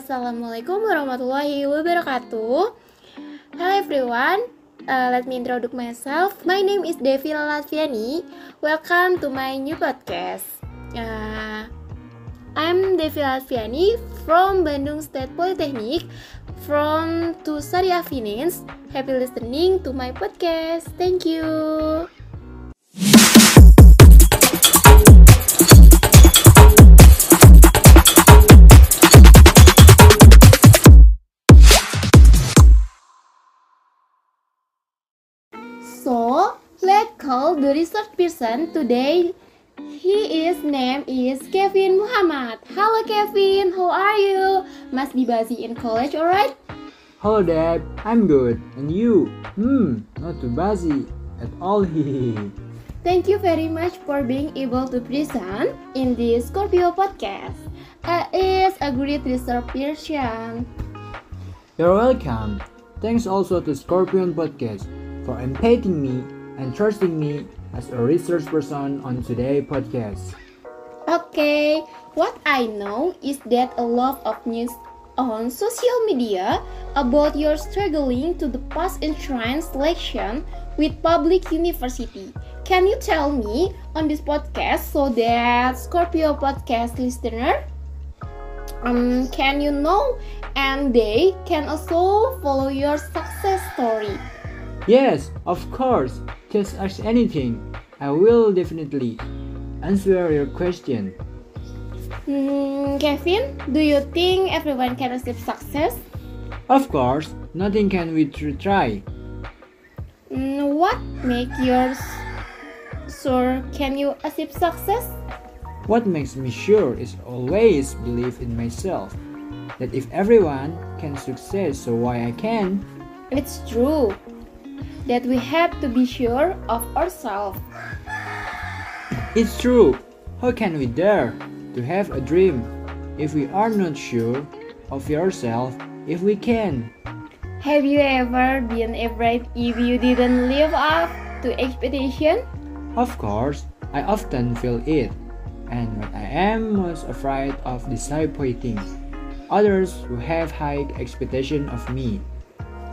Assalamualaikum warahmatullahi wabarakatuh. Hello everyone. Uh, let me introduce myself. My name is Devi Latviani. Welcome to my new podcast. Uh, I'm Devi Latviani from Bandung State Polytechnic from to Syariah Finance. Happy listening to my podcast. Thank you. Research person today. His name is Kevin Muhammad. Hello Kevin, how are you? Must be busy in college, alright? Hello Dad, I'm good. And you? Hmm, not too busy at all. Thank you very much for being able to present in this Scorpio podcast. Uh, it's a great research person. You're welcome. Thanks also to Scorpion Podcast for inviting me and trusting me as a research person on today's podcast. Okay, what I know is that a lot of news on social media about your struggling to the pass entrance selection with public university. Can you tell me on this podcast so that Scorpio podcast listener um, can you know and they can also follow your success story? Yes, of course. Just ask anything. I will definitely answer your question. Hmm, Kevin, do you think everyone can achieve success? Of course, nothing can we tr- try. Hmm, what make yours sure can you achieve success? What makes me sure is always believe in myself. That if everyone can succeed, so why I can? It's true that we have to be sure of ourselves. It's true. How can we dare to have a dream if we are not sure of yourself if we can? Have you ever been afraid if you didn't live up to expectation? Of course, I often feel it, and what I am most afraid of disappointing others who have high expectation of me.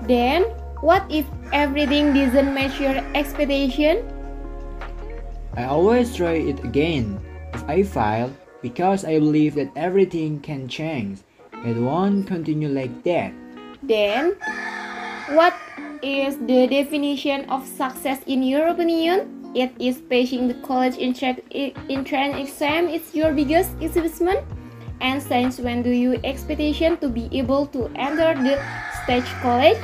Then, what if everything doesn't match your expectation? I always try it again. If I fail, because I believe that everything can change, it won't continue like that. Then, what is the definition of success in your opinion? It is passing the college entrance exam is your biggest achievement. And since when do you expectation to be able to enter the stage college?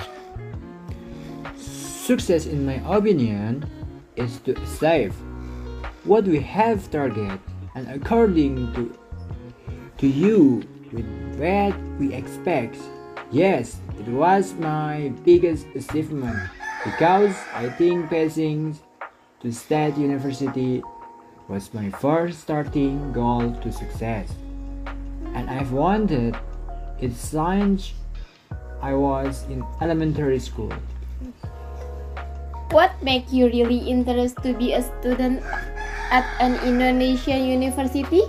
Success, in my opinion, is to achieve what we have target and according to to you with what we expect. Yes, it was my biggest achievement because I think passing to state university was my first starting goal to success. And I've wanted it since I was in elementary school. What make you really interested to be a student at an Indonesian university?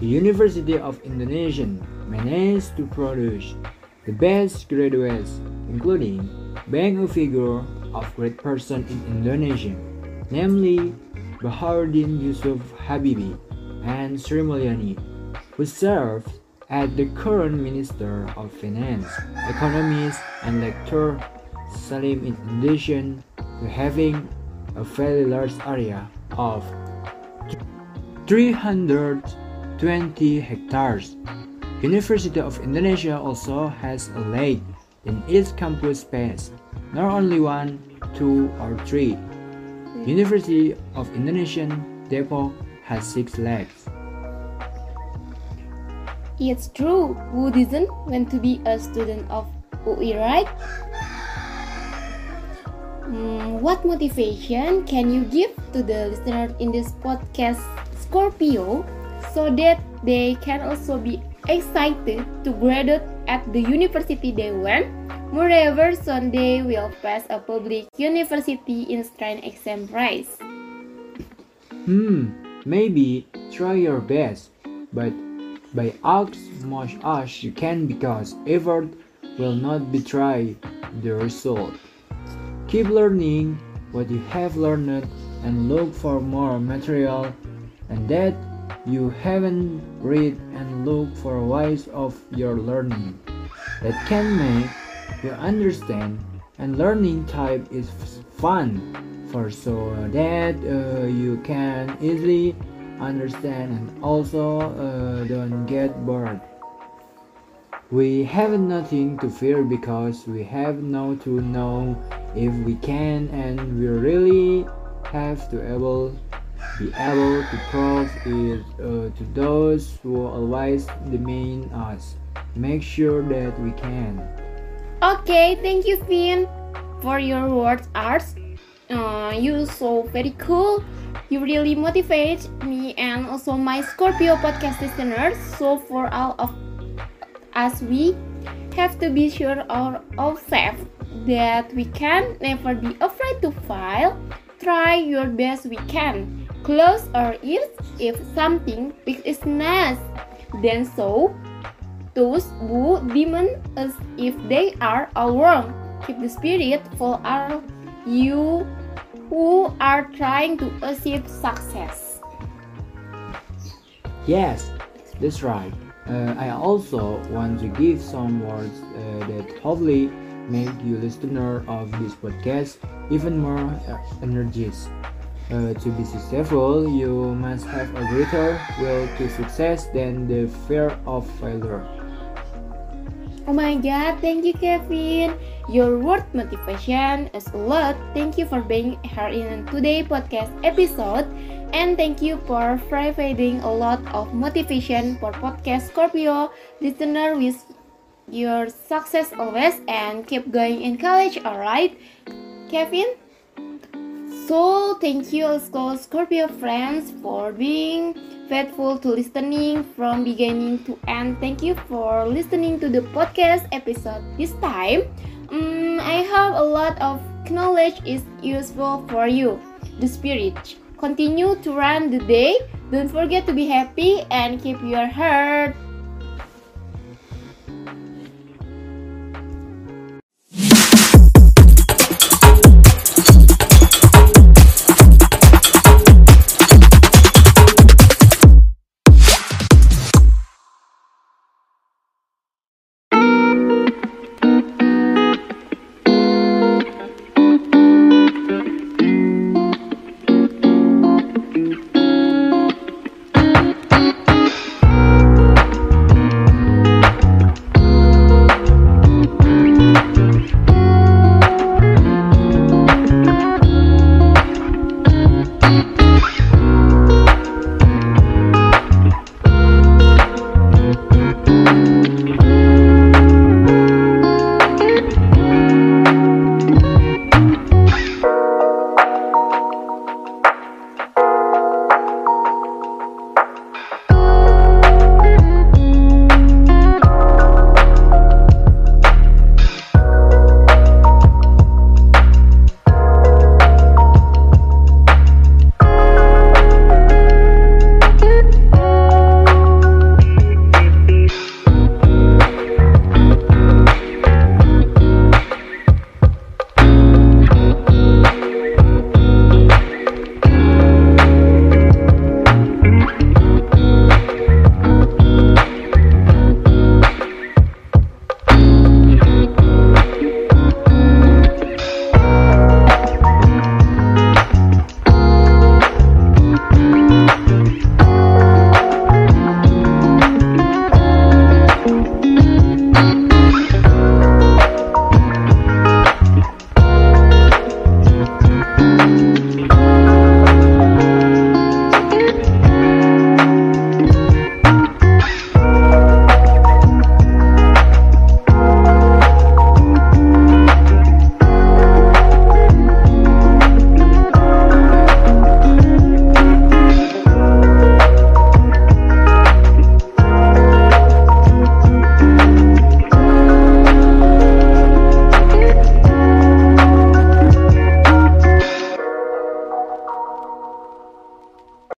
The University of Indonesia managed to produce the best graduates, including being a figure of great person in Indonesia, namely Bacharuddin Jusuf Habibie and Sri Mulyani, who served as the current Minister of Finance, Economist, and lecturer Salim in addition to having a fairly large area of 320 hectares. University of Indonesia also has a lake in its campus space, not only one, two, or three. University of Indonesian Depok has six lakes. It's true. Who doesn't want to be a student of UI, right? Mm, what motivation can you give to the listener in this podcast, Scorpio, so that they can also be excited to graduate at the university they want? Moreover, they will pass a public university in entrance exam prize. Hmm, maybe try your best, but by as much as you can because effort will not betray the result. Keep learning what you have learned and look for more material and that you haven't read and look for ways of your learning that can make you understand and learning type is fun for so that uh, you can easily understand and also uh, don't get bored. We have nothing to fear because we have now to know if we can and we really have to able be able to prove it uh, to those who always demand us make sure that we can Okay, thank you, Finn, for your words, arts. Uh, you so very cool. You really motivate me and also my Scorpio podcast listeners. So for all of us, we have to be sure of ourselves that we can never be afraid to fail. Try your best we can. Close our ears if something big is nice. Then so those who demon us if they are all wrong. Keep the spirit for all you who are trying to achieve success. Yes, that's right. Uh, I also want to give some words uh, that hopefully make you listener of this podcast even more uh, energized. Uh, to be successful, you must have a greater will to success than the fear of failure. Oh my god, thank you, Kevin. Your word motivation is a lot. Thank you for being here in today's podcast episode. And thank you for providing a lot of motivation for podcast Scorpio listener with your success always and keep going in college, alright? Kevin? So, thank you also Scorpio friends for being faithful to listening from beginning to end. Thank you for listening to the podcast episode this time. Um, I hope a lot of knowledge is useful for you. The spirit. Continue to run the day. Don't forget to be happy and keep your heart